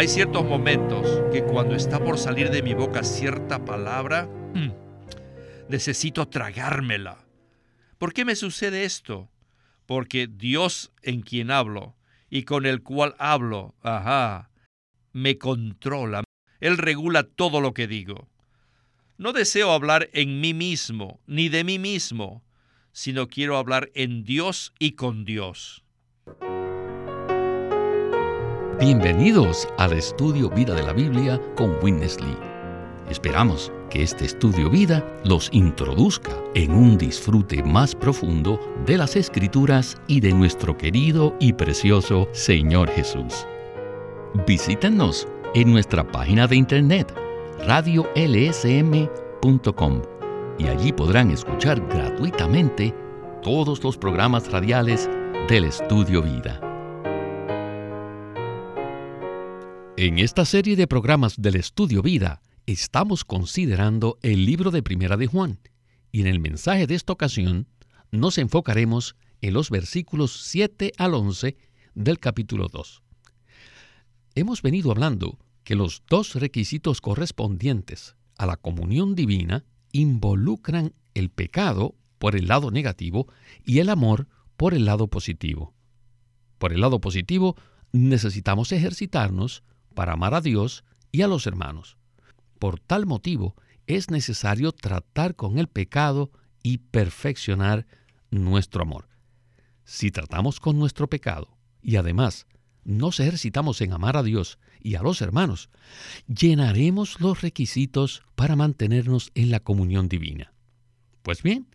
Hay ciertos momentos que cuando está por salir de mi boca cierta palabra, mm, necesito tragármela. ¿Por qué me sucede esto? Porque Dios en quien hablo y con el cual hablo, ajá, me controla. Él regula todo lo que digo. No deseo hablar en mí mismo, ni de mí mismo, sino quiero hablar en Dios y con Dios. Bienvenidos al estudio Vida de la Biblia con Witness Lee. Esperamos que este estudio vida los introduzca en un disfrute más profundo de las escrituras y de nuestro querido y precioso Señor Jesús. Visítenos en nuestra página de internet radiolsm.com y allí podrán escuchar gratuitamente todos los programas radiales del estudio vida. En esta serie de programas del Estudio Vida estamos considerando el libro de Primera de Juan y en el mensaje de esta ocasión nos enfocaremos en los versículos 7 al 11 del capítulo 2. Hemos venido hablando que los dos requisitos correspondientes a la comunión divina involucran el pecado por el lado negativo y el amor por el lado positivo. Por el lado positivo necesitamos ejercitarnos para amar a Dios y a los hermanos. Por tal motivo, es necesario tratar con el pecado y perfeccionar nuestro amor. Si tratamos con nuestro pecado y además nos ejercitamos en amar a Dios y a los hermanos, llenaremos los requisitos para mantenernos en la comunión divina. Pues bien,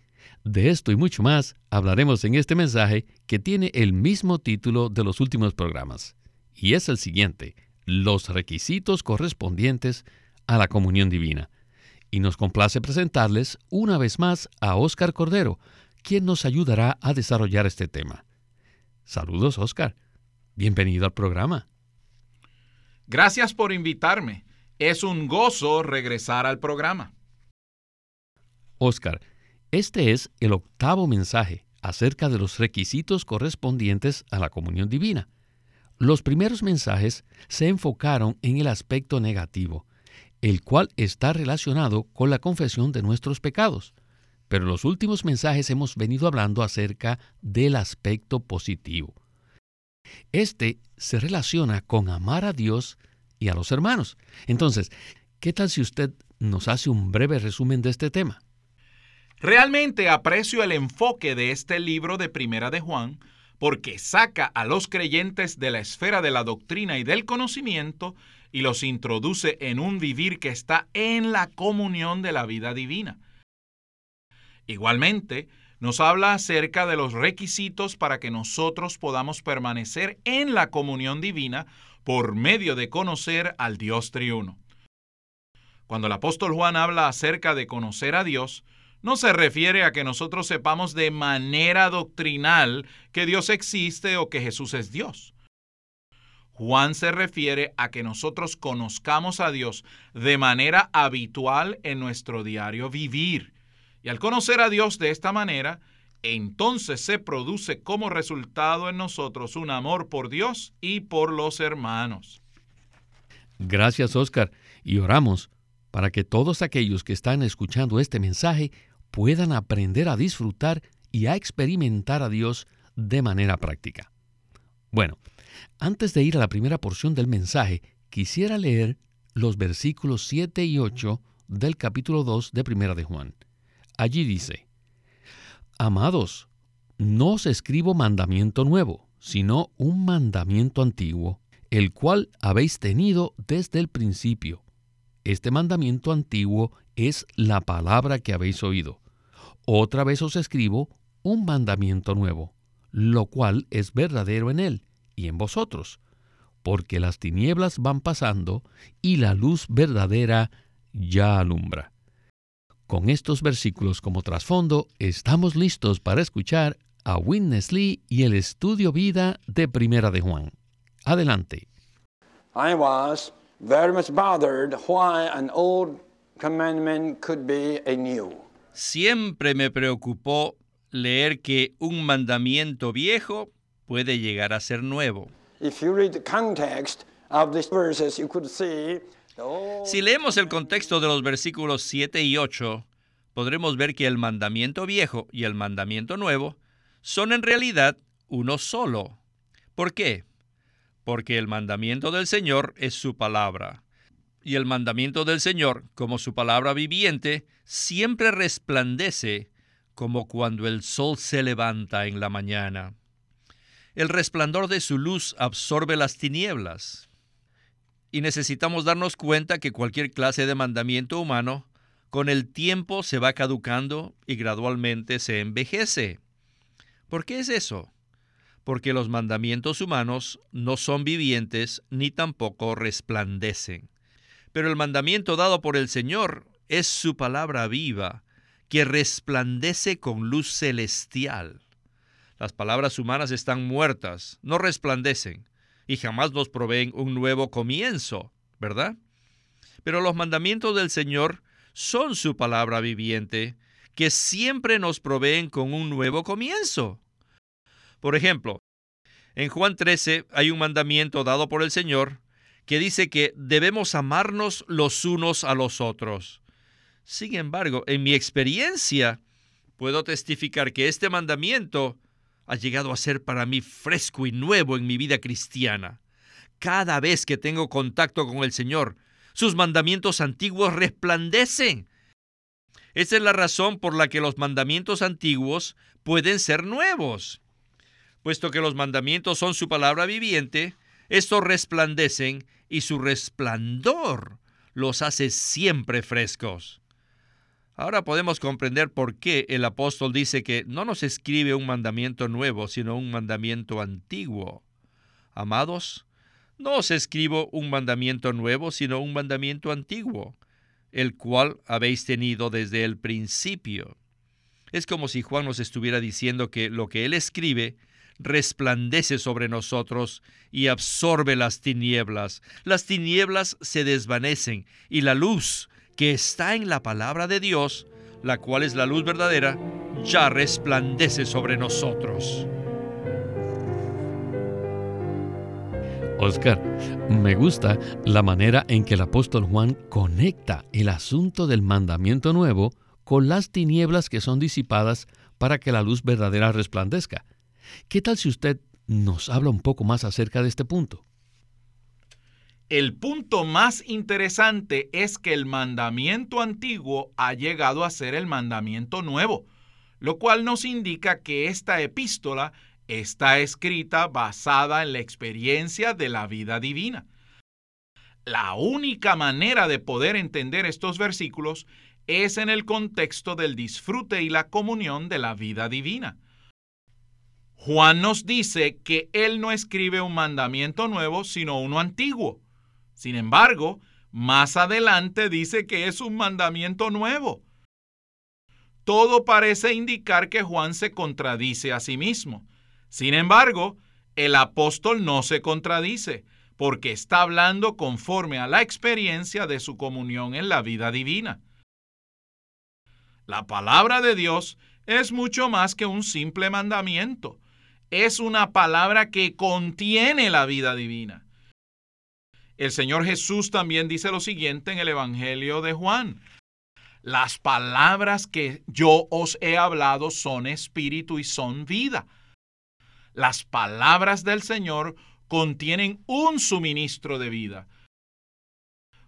de esto y mucho más hablaremos en este mensaje que tiene el mismo título de los últimos programas, y es el siguiente, los requisitos correspondientes a la comunión divina. Y nos complace presentarles una vez más a Óscar Cordero, quien nos ayudará a desarrollar este tema. Saludos, Óscar. Bienvenido al programa. Gracias por invitarme. Es un gozo regresar al programa. Óscar, este es el octavo mensaje acerca de los requisitos correspondientes a la comunión divina. Los primeros mensajes se enfocaron en el aspecto negativo, el cual está relacionado con la confesión de nuestros pecados. Pero en los últimos mensajes hemos venido hablando acerca del aspecto positivo. Este se relaciona con amar a Dios y a los hermanos. Entonces, ¿qué tal si usted nos hace un breve resumen de este tema? Realmente aprecio el enfoque de este libro de Primera de Juan, porque saca a los creyentes de la esfera de la doctrina y del conocimiento y los introduce en un vivir que está en la comunión de la vida divina. Igualmente, nos habla acerca de los requisitos para que nosotros podamos permanecer en la comunión divina por medio de conocer al Dios triuno. Cuando el apóstol Juan habla acerca de conocer a Dios, no se refiere a que nosotros sepamos de manera doctrinal que Dios existe o que Jesús es Dios. Juan se refiere a que nosotros conozcamos a Dios de manera habitual en nuestro diario vivir. Y al conocer a Dios de esta manera, entonces se produce como resultado en nosotros un amor por Dios y por los hermanos. Gracias, Oscar, y oramos para que todos aquellos que están escuchando este mensaje puedan aprender a disfrutar y a experimentar a Dios de manera práctica. Bueno, antes de ir a la primera porción del mensaje, quisiera leer los versículos 7 y 8 del capítulo 2 de Primera de Juan. Allí dice, Amados, no os escribo mandamiento nuevo, sino un mandamiento antiguo, el cual habéis tenido desde el principio. Este mandamiento antiguo es la palabra que habéis oído. Otra vez os escribo un mandamiento nuevo, lo cual es verdadero en él y en vosotros, porque las tinieblas van pasando y la luz verdadera ya alumbra. Con estos versículos como trasfondo, estamos listos para escuchar a Witness Lee y el estudio vida de Primera de Juan. Adelante. I was very much bothered why an old commandment could be a new. Siempre me preocupó leer que un mandamiento viejo puede llegar a ser nuevo. Si leemos el contexto de los versículos 7 y 8, podremos ver que el mandamiento viejo y el mandamiento nuevo son en realidad uno solo. ¿Por qué? Porque el mandamiento del Señor es su palabra. Y el mandamiento del Señor, como su palabra viviente, siempre resplandece como cuando el sol se levanta en la mañana. El resplandor de su luz absorbe las tinieblas. Y necesitamos darnos cuenta que cualquier clase de mandamiento humano con el tiempo se va caducando y gradualmente se envejece. ¿Por qué es eso? Porque los mandamientos humanos no son vivientes ni tampoco resplandecen. Pero el mandamiento dado por el Señor es su palabra viva, que resplandece con luz celestial. Las palabras humanas están muertas, no resplandecen, y jamás nos proveen un nuevo comienzo, ¿verdad? Pero los mandamientos del Señor son su palabra viviente, que siempre nos proveen con un nuevo comienzo. Por ejemplo, en Juan 13 hay un mandamiento dado por el Señor que dice que debemos amarnos los unos a los otros. Sin embargo, en mi experiencia, puedo testificar que este mandamiento ha llegado a ser para mí fresco y nuevo en mi vida cristiana. Cada vez que tengo contacto con el Señor, sus mandamientos antiguos resplandecen. Esa es la razón por la que los mandamientos antiguos pueden ser nuevos. Puesto que los mandamientos son su palabra viviente, estos resplandecen y su resplandor los hace siempre frescos. Ahora podemos comprender por qué el apóstol dice que no nos escribe un mandamiento nuevo, sino un mandamiento antiguo. Amados, no os escribo un mandamiento nuevo, sino un mandamiento antiguo, el cual habéis tenido desde el principio. Es como si Juan nos estuviera diciendo que lo que él escribe resplandece sobre nosotros y absorbe las tinieblas. Las tinieblas se desvanecen y la luz que está en la palabra de Dios, la cual es la luz verdadera, ya resplandece sobre nosotros. Oscar, me gusta la manera en que el apóstol Juan conecta el asunto del mandamiento nuevo con las tinieblas que son disipadas para que la luz verdadera resplandezca. ¿Qué tal si usted nos habla un poco más acerca de este punto? El punto más interesante es que el mandamiento antiguo ha llegado a ser el mandamiento nuevo, lo cual nos indica que esta epístola está escrita basada en la experiencia de la vida divina. La única manera de poder entender estos versículos es en el contexto del disfrute y la comunión de la vida divina. Juan nos dice que él no escribe un mandamiento nuevo, sino uno antiguo. Sin embargo, más adelante dice que es un mandamiento nuevo. Todo parece indicar que Juan se contradice a sí mismo. Sin embargo, el apóstol no se contradice, porque está hablando conforme a la experiencia de su comunión en la vida divina. La palabra de Dios es mucho más que un simple mandamiento. Es una palabra que contiene la vida divina. El Señor Jesús también dice lo siguiente en el Evangelio de Juan. Las palabras que yo os he hablado son espíritu y son vida. Las palabras del Señor contienen un suministro de vida.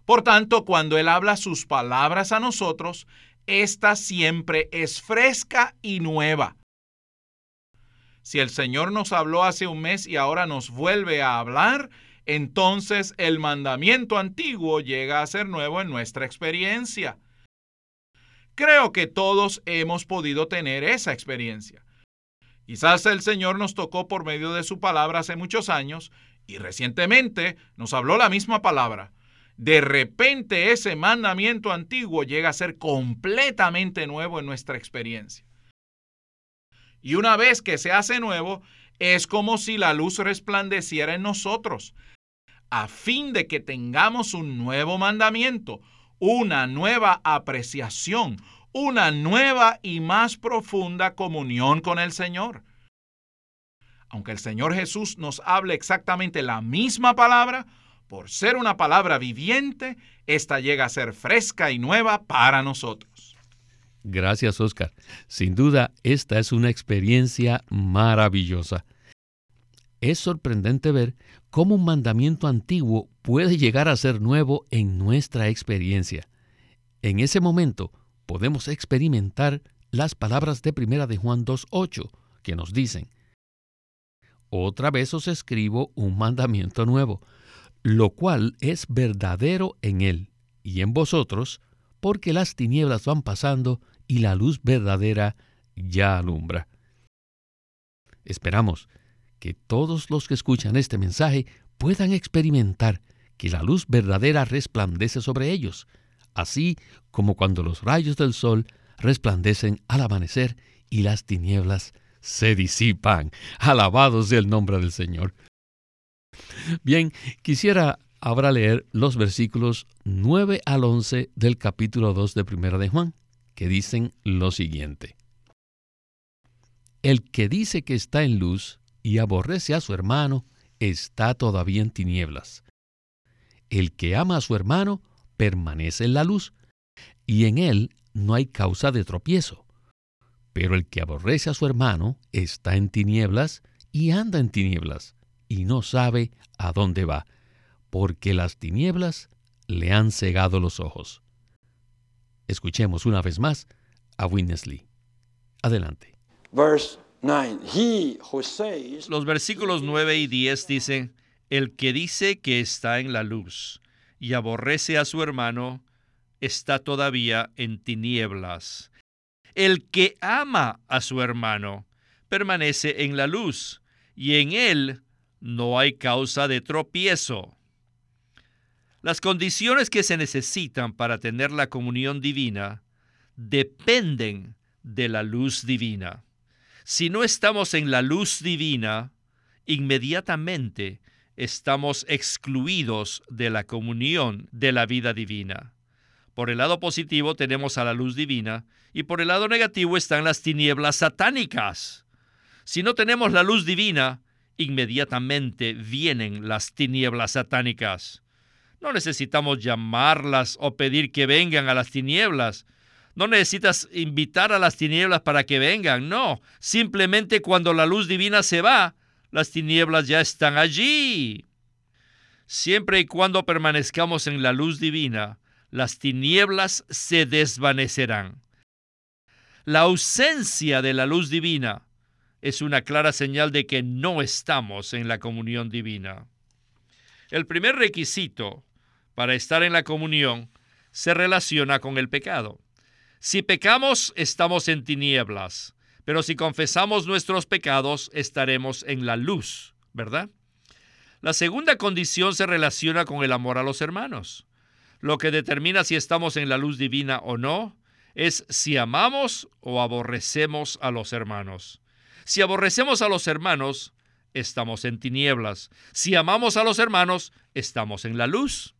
Por tanto, cuando Él habla sus palabras a nosotros, esta siempre es fresca y nueva. Si el Señor nos habló hace un mes y ahora nos vuelve a hablar, entonces el mandamiento antiguo llega a ser nuevo en nuestra experiencia. Creo que todos hemos podido tener esa experiencia. Quizás el Señor nos tocó por medio de su palabra hace muchos años y recientemente nos habló la misma palabra. De repente ese mandamiento antiguo llega a ser completamente nuevo en nuestra experiencia. Y una vez que se hace nuevo, es como si la luz resplandeciera en nosotros, a fin de que tengamos un nuevo mandamiento, una nueva apreciación, una nueva y más profunda comunión con el Señor. Aunque el Señor Jesús nos hable exactamente la misma palabra, por ser una palabra viviente, esta llega a ser fresca y nueva para nosotros. Gracias, Oscar. Sin duda, esta es una experiencia maravillosa. Es sorprendente ver cómo un mandamiento antiguo puede llegar a ser nuevo en nuestra experiencia. En ese momento podemos experimentar las palabras de primera de Juan 2.8 que nos dicen, Otra vez os escribo un mandamiento nuevo, lo cual es verdadero en él y en vosotros, porque las tinieblas van pasando y la luz verdadera ya alumbra. Esperamos que todos los que escuchan este mensaje puedan experimentar que la luz verdadera resplandece sobre ellos, así como cuando los rayos del sol resplandecen al amanecer y las tinieblas se disipan. Alabados del nombre del Señor. Bien, quisiera ahora leer los versículos 9 al 11 del capítulo 2 de Primera de Juan, que dicen lo siguiente. El que dice que está en luz y aborrece a su hermano, está todavía en tinieblas. El que ama a su hermano permanece en la luz, y en él no hay causa de tropiezo. Pero el que aborrece a su hermano está en tinieblas y anda en tinieblas, y no sabe a dónde va, porque las tinieblas le han cegado los ojos. Escuchemos una vez más a Winnesley. Adelante. Los versículos 9 y 10 dicen, El que dice que está en la luz y aborrece a su hermano, está todavía en tinieblas. El que ama a su hermano permanece en la luz, y en él no hay causa de tropiezo. Las condiciones que se necesitan para tener la comunión divina dependen de la luz divina. Si no estamos en la luz divina, inmediatamente estamos excluidos de la comunión de la vida divina. Por el lado positivo tenemos a la luz divina y por el lado negativo están las tinieblas satánicas. Si no tenemos la luz divina, inmediatamente vienen las tinieblas satánicas. No necesitamos llamarlas o pedir que vengan a las tinieblas. No necesitas invitar a las tinieblas para que vengan. No, simplemente cuando la luz divina se va, las tinieblas ya están allí. Siempre y cuando permanezcamos en la luz divina, las tinieblas se desvanecerán. La ausencia de la luz divina es una clara señal de que no estamos en la comunión divina. El primer requisito para estar en la comunión se relaciona con el pecado. Si pecamos, estamos en tinieblas, pero si confesamos nuestros pecados, estaremos en la luz, ¿verdad? La segunda condición se relaciona con el amor a los hermanos. Lo que determina si estamos en la luz divina o no es si amamos o aborrecemos a los hermanos. Si aborrecemos a los hermanos, estamos en tinieblas. Si amamos a los hermanos, estamos en la luz.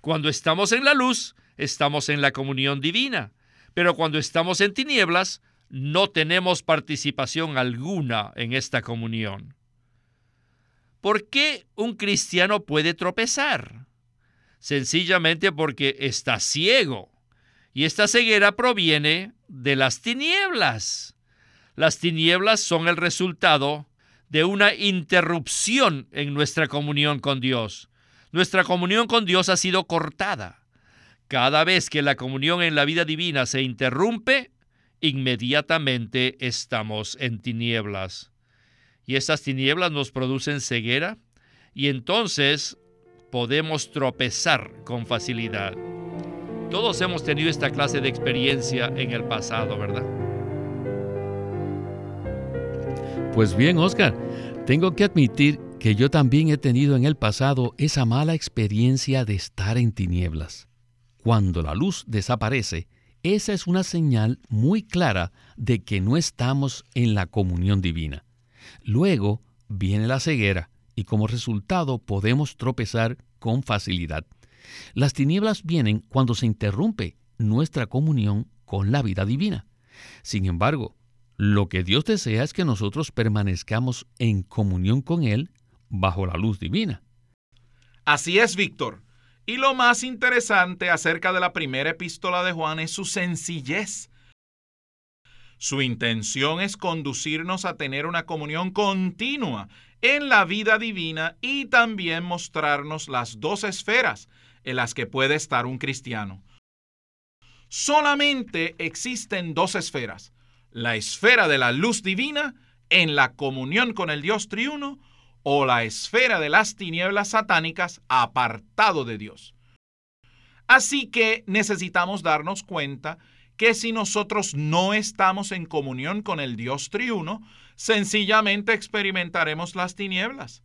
Cuando estamos en la luz, estamos en la comunión divina, pero cuando estamos en tinieblas, no tenemos participación alguna en esta comunión. ¿Por qué un cristiano puede tropezar? Sencillamente porque está ciego. Y esta ceguera proviene de las tinieblas. Las tinieblas son el resultado de una interrupción en nuestra comunión con Dios nuestra comunión con Dios ha sido cortada. Cada vez que la comunión en la vida divina se interrumpe, inmediatamente estamos en tinieblas. Y esas tinieblas nos producen ceguera y entonces podemos tropezar con facilidad. Todos hemos tenido esta clase de experiencia en el pasado, ¿verdad? Pues bien, Oscar, tengo que admitir que yo también he tenido en el pasado esa mala experiencia de estar en tinieblas. Cuando la luz desaparece, esa es una señal muy clara de que no estamos en la comunión divina. Luego viene la ceguera y como resultado podemos tropezar con facilidad. Las tinieblas vienen cuando se interrumpe nuestra comunión con la vida divina. Sin embargo, lo que Dios desea es que nosotros permanezcamos en comunión con Él bajo la luz divina. Así es, Víctor. Y lo más interesante acerca de la primera epístola de Juan es su sencillez. Su intención es conducirnos a tener una comunión continua en la vida divina y también mostrarnos las dos esferas en las que puede estar un cristiano. Solamente existen dos esferas, la esfera de la luz divina en la comunión con el Dios triuno o la esfera de las tinieblas satánicas apartado de Dios. Así que necesitamos darnos cuenta que si nosotros no estamos en comunión con el Dios triuno, sencillamente experimentaremos las tinieblas.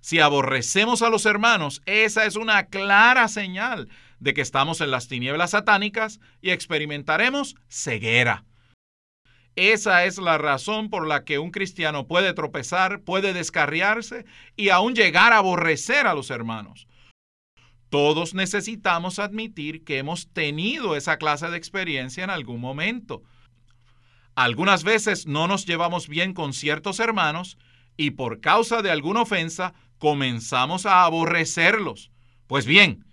Si aborrecemos a los hermanos, esa es una clara señal de que estamos en las tinieblas satánicas y experimentaremos ceguera. Esa es la razón por la que un cristiano puede tropezar, puede descarriarse y aún llegar a aborrecer a los hermanos. Todos necesitamos admitir que hemos tenido esa clase de experiencia en algún momento. Algunas veces no nos llevamos bien con ciertos hermanos y por causa de alguna ofensa comenzamos a aborrecerlos. Pues bien,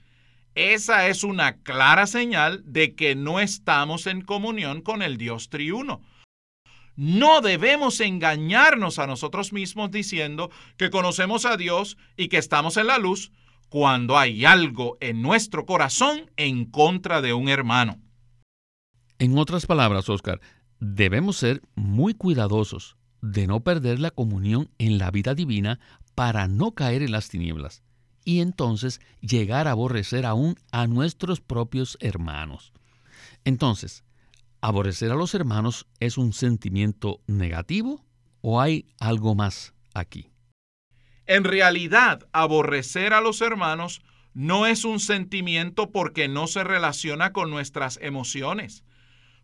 esa es una clara señal de que no estamos en comunión con el Dios triuno. No debemos engañarnos a nosotros mismos diciendo que conocemos a Dios y que estamos en la luz cuando hay algo en nuestro corazón en contra de un hermano. En otras palabras, Oscar, debemos ser muy cuidadosos de no perder la comunión en la vida divina para no caer en las tinieblas y entonces llegar a aborrecer aún a nuestros propios hermanos. Entonces, ¿Aborrecer a los hermanos es un sentimiento negativo o hay algo más aquí? En realidad, aborrecer a los hermanos no es un sentimiento porque no se relaciona con nuestras emociones.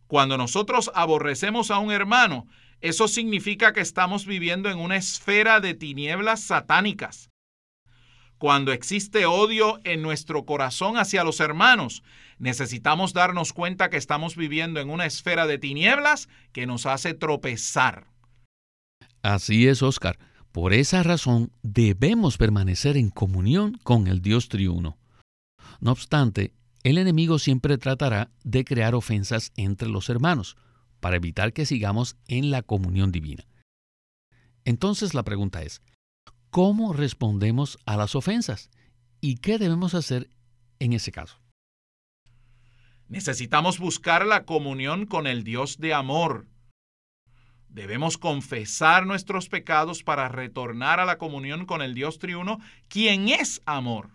Cuando nosotros aborrecemos a un hermano, eso significa que estamos viviendo en una esfera de tinieblas satánicas. Cuando existe odio en nuestro corazón hacia los hermanos, necesitamos darnos cuenta que estamos viviendo en una esfera de tinieblas que nos hace tropezar. Así es, Oscar. Por esa razón debemos permanecer en comunión con el Dios triuno. No obstante, el enemigo siempre tratará de crear ofensas entre los hermanos para evitar que sigamos en la comunión divina. Entonces la pregunta es, ¿Cómo respondemos a las ofensas? ¿Y qué debemos hacer en ese caso? Necesitamos buscar la comunión con el Dios de amor. Debemos confesar nuestros pecados para retornar a la comunión con el Dios triuno, quien es amor.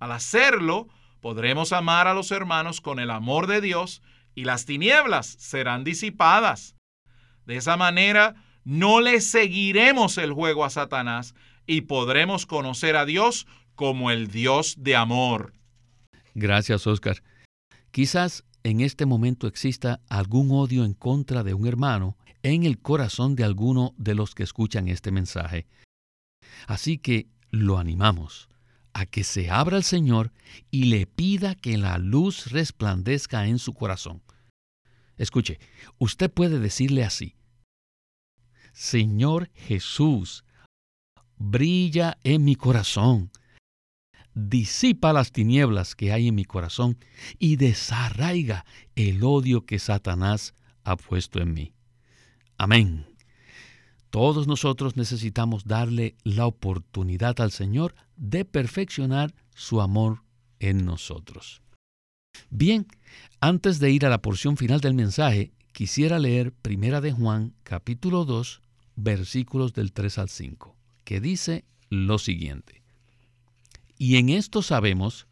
Al hacerlo, podremos amar a los hermanos con el amor de Dios y las tinieblas serán disipadas. De esa manera, no le seguiremos el juego a Satanás y podremos conocer a Dios como el Dios de amor. Gracias, Oscar. Quizás en este momento exista algún odio en contra de un hermano en el corazón de alguno de los que escuchan este mensaje. Así que lo animamos a que se abra al Señor y le pida que la luz resplandezca en su corazón. Escuche, usted puede decirle así, Señor Jesús, brilla en mi corazón. Disipa las tinieblas que hay en mi corazón y desarraiga el odio que Satanás ha puesto en mí. Amén. Todos nosotros necesitamos darle la oportunidad al Señor de perfeccionar su amor en nosotros. Bien, antes de ir a la porción final del mensaje, quisiera leer Primera de Juan, capítulo 2, versículos del 3 al 5, que dice lo siguiente. Y en esto sabemos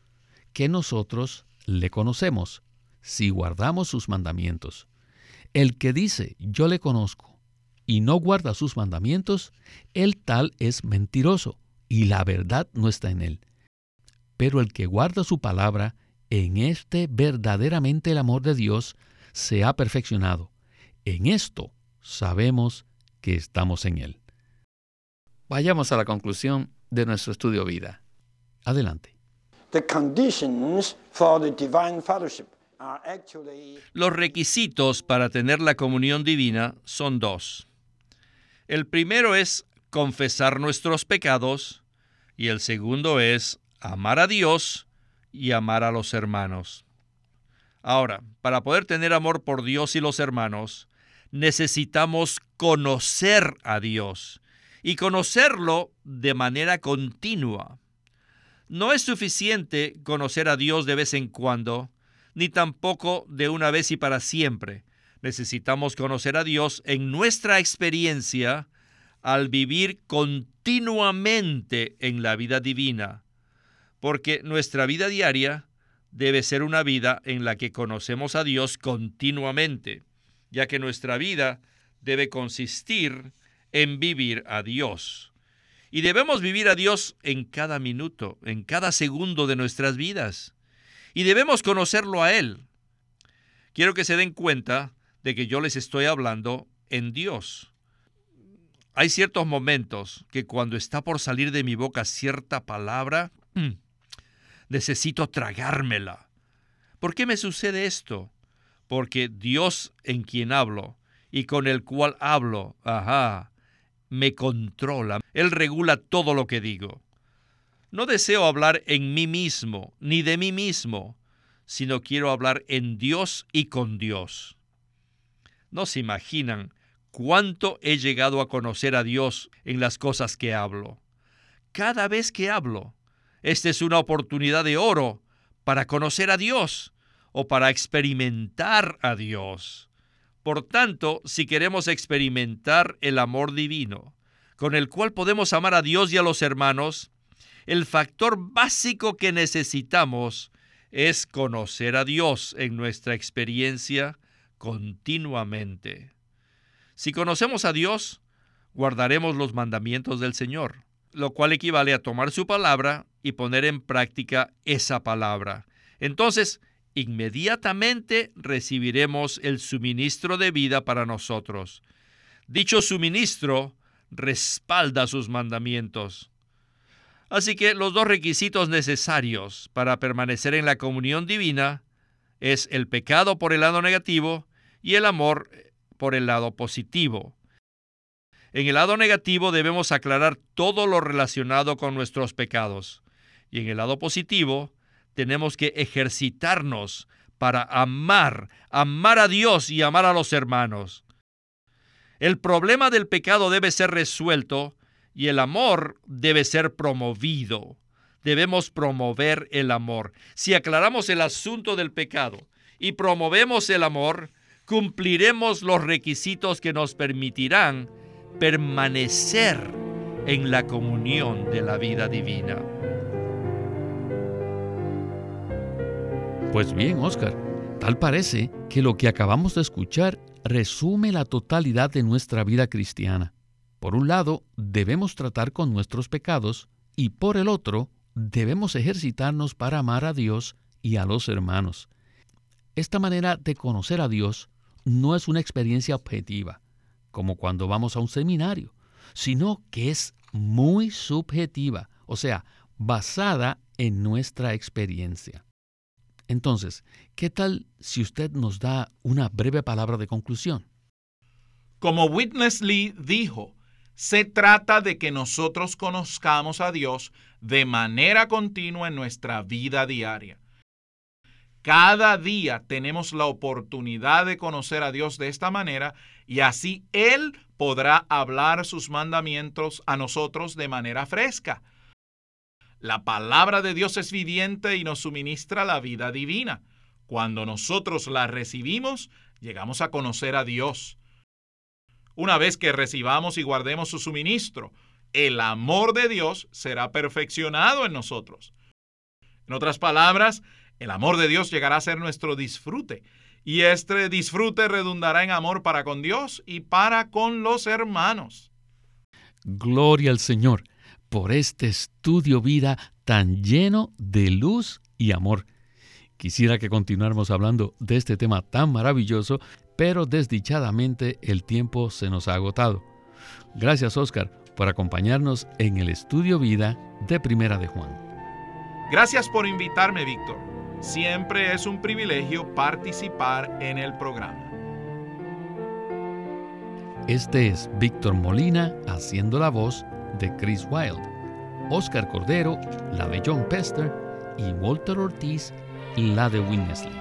que nosotros le conocemos, si guardamos sus mandamientos. El que dice yo le conozco y no guarda sus mandamientos, el tal es mentiroso y la verdad no está en él. Pero el que guarda su palabra, en este verdaderamente el amor de Dios se ha perfeccionado. En esto sabemos que estamos en Él. Vayamos a la conclusión de nuestro estudio vida. Adelante. Los requisitos para tener la comunión divina son dos. El primero es confesar nuestros pecados Y el segundo es amar a Dios y amar a los hermanos. Ahora, para poder tener amor por Dios y los hermanos, necesitamos conocer a Dios y conocerlo de manera continua. No es suficiente conocer a Dios de vez en cuando, ni tampoco de una vez y para siempre. Necesitamos conocer a Dios en nuestra experiencia al vivir continuamente en la vida divina, porque nuestra vida diaria debe ser una vida en la que conocemos a Dios continuamente, ya que nuestra vida debe consistir en vivir a Dios. Y debemos vivir a Dios en cada minuto, en cada segundo de nuestras vidas. Y debemos conocerlo a Él. Quiero que se den cuenta de que yo les estoy hablando en Dios. Hay ciertos momentos que cuando está por salir de mi boca cierta palabra, mm, necesito tragármela. ¿Por qué me sucede esto? Porque Dios en quien hablo y con el cual hablo, ajá, me controla. Él regula todo lo que digo. No deseo hablar en mí mismo, ni de mí mismo, sino quiero hablar en Dios y con Dios. No se imaginan cuánto he llegado a conocer a Dios en las cosas que hablo. Cada vez que hablo, esta es una oportunidad de oro para conocer a Dios o para experimentar a Dios. Por tanto, si queremos experimentar el amor divino, con el cual podemos amar a Dios y a los hermanos, el factor básico que necesitamos es conocer a Dios en nuestra experiencia continuamente. Si conocemos a Dios, guardaremos los mandamientos del Señor, lo cual equivale a tomar su palabra y poner en práctica esa palabra. Entonces, inmediatamente recibiremos el suministro de vida para nosotros. Dicho suministro respalda sus mandamientos. Así que los dos requisitos necesarios para permanecer en la comunión divina es el pecado por el lado negativo y el amor por el lado positivo. En el lado negativo debemos aclarar todo lo relacionado con nuestros pecados y en el lado positivo tenemos que ejercitarnos para amar, amar a Dios y amar a los hermanos. El problema del pecado debe ser resuelto y el amor debe ser promovido. Debemos promover el amor. Si aclaramos el asunto del pecado y promovemos el amor, cumpliremos los requisitos que nos permitirán permanecer en la comunión de la vida divina. Pues bien, Oscar, tal parece que lo que acabamos de escuchar resume la totalidad de nuestra vida cristiana. Por un lado, debemos tratar con nuestros pecados y por el otro, debemos ejercitarnos para amar a Dios y a los hermanos. Esta manera de conocer a Dios no es una experiencia objetiva, como cuando vamos a un seminario, sino que es muy subjetiva, o sea, basada en nuestra experiencia. Entonces, ¿qué tal si usted nos da una breve palabra de conclusión? Como Witness Lee dijo, se trata de que nosotros conozcamos a Dios de manera continua en nuestra vida diaria. Cada día tenemos la oportunidad de conocer a Dios de esta manera y así Él podrá hablar sus mandamientos a nosotros de manera fresca. La palabra de Dios es viviente y nos suministra la vida divina. Cuando nosotros la recibimos, llegamos a conocer a Dios. Una vez que recibamos y guardemos su suministro, el amor de Dios será perfeccionado en nosotros. En otras palabras, el amor de Dios llegará a ser nuestro disfrute y este disfrute redundará en amor para con Dios y para con los hermanos. Gloria al Señor por este estudio vida tan lleno de luz y amor. Quisiera que continuáramos hablando de este tema tan maravilloso, pero desdichadamente el tiempo se nos ha agotado. Gracias Oscar por acompañarnos en el estudio vida de Primera de Juan. Gracias por invitarme, Víctor. Siempre es un privilegio participar en el programa. Este es Víctor Molina haciendo la voz de Chris Wilde. Oscar Cordero la de John Pester y Walter Ortiz la de Winnesley.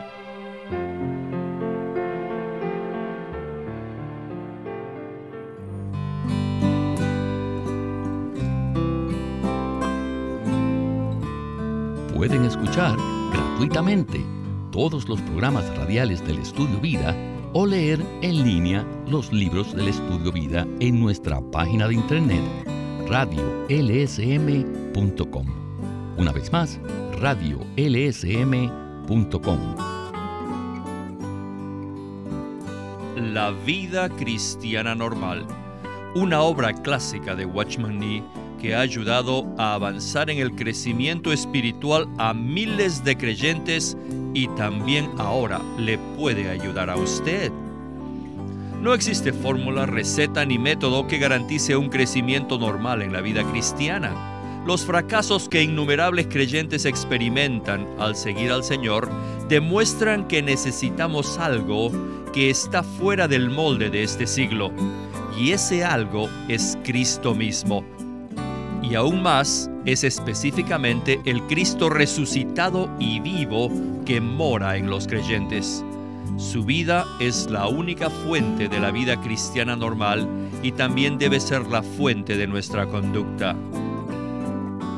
Pueden escuchar gratuitamente todos los programas radiales del Estudio Vida o leer en línea los libros del Estudio Vida en nuestra página de internet radiolsm.com. Una vez más, radiolsm.com. La vida cristiana normal, una obra clásica de Watchman Nee que ha ayudado a avanzar en el crecimiento espiritual a miles de creyentes y también ahora le puede ayudar a usted. No existe fórmula, receta ni método que garantice un crecimiento normal en la vida cristiana. Los fracasos que innumerables creyentes experimentan al seguir al Señor demuestran que necesitamos algo que está fuera del molde de este siglo. Y ese algo es Cristo mismo. Y aún más es específicamente el Cristo resucitado y vivo que mora en los creyentes. Su vida es la única fuente de la vida cristiana normal y también debe ser la fuente de nuestra conducta.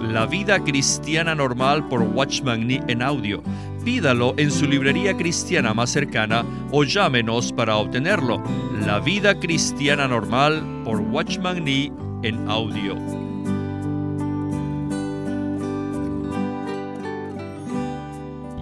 La vida cristiana normal por Watchman Nee en audio. Pídalo en su librería cristiana más cercana o llámenos para obtenerlo. La vida cristiana normal por Watchman Nee en audio.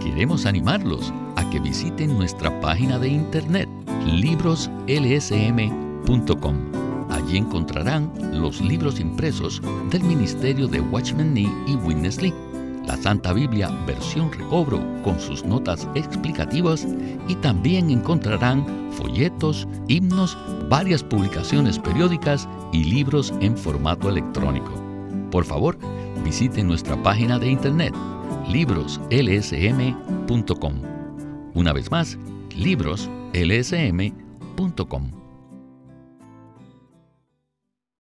Queremos animarlos a que visiten nuestra página de internet libroslsm.com. Allí encontrarán los libros impresos del Ministerio de Watchman Nee y Witness Lee, la Santa Biblia versión recobro con sus notas explicativas y también encontrarán folletos, himnos, varias publicaciones periódicas y libros en formato electrónico. Por favor, visiten nuestra página de internet libroslsm.com. Una vez más, libroslsm.com.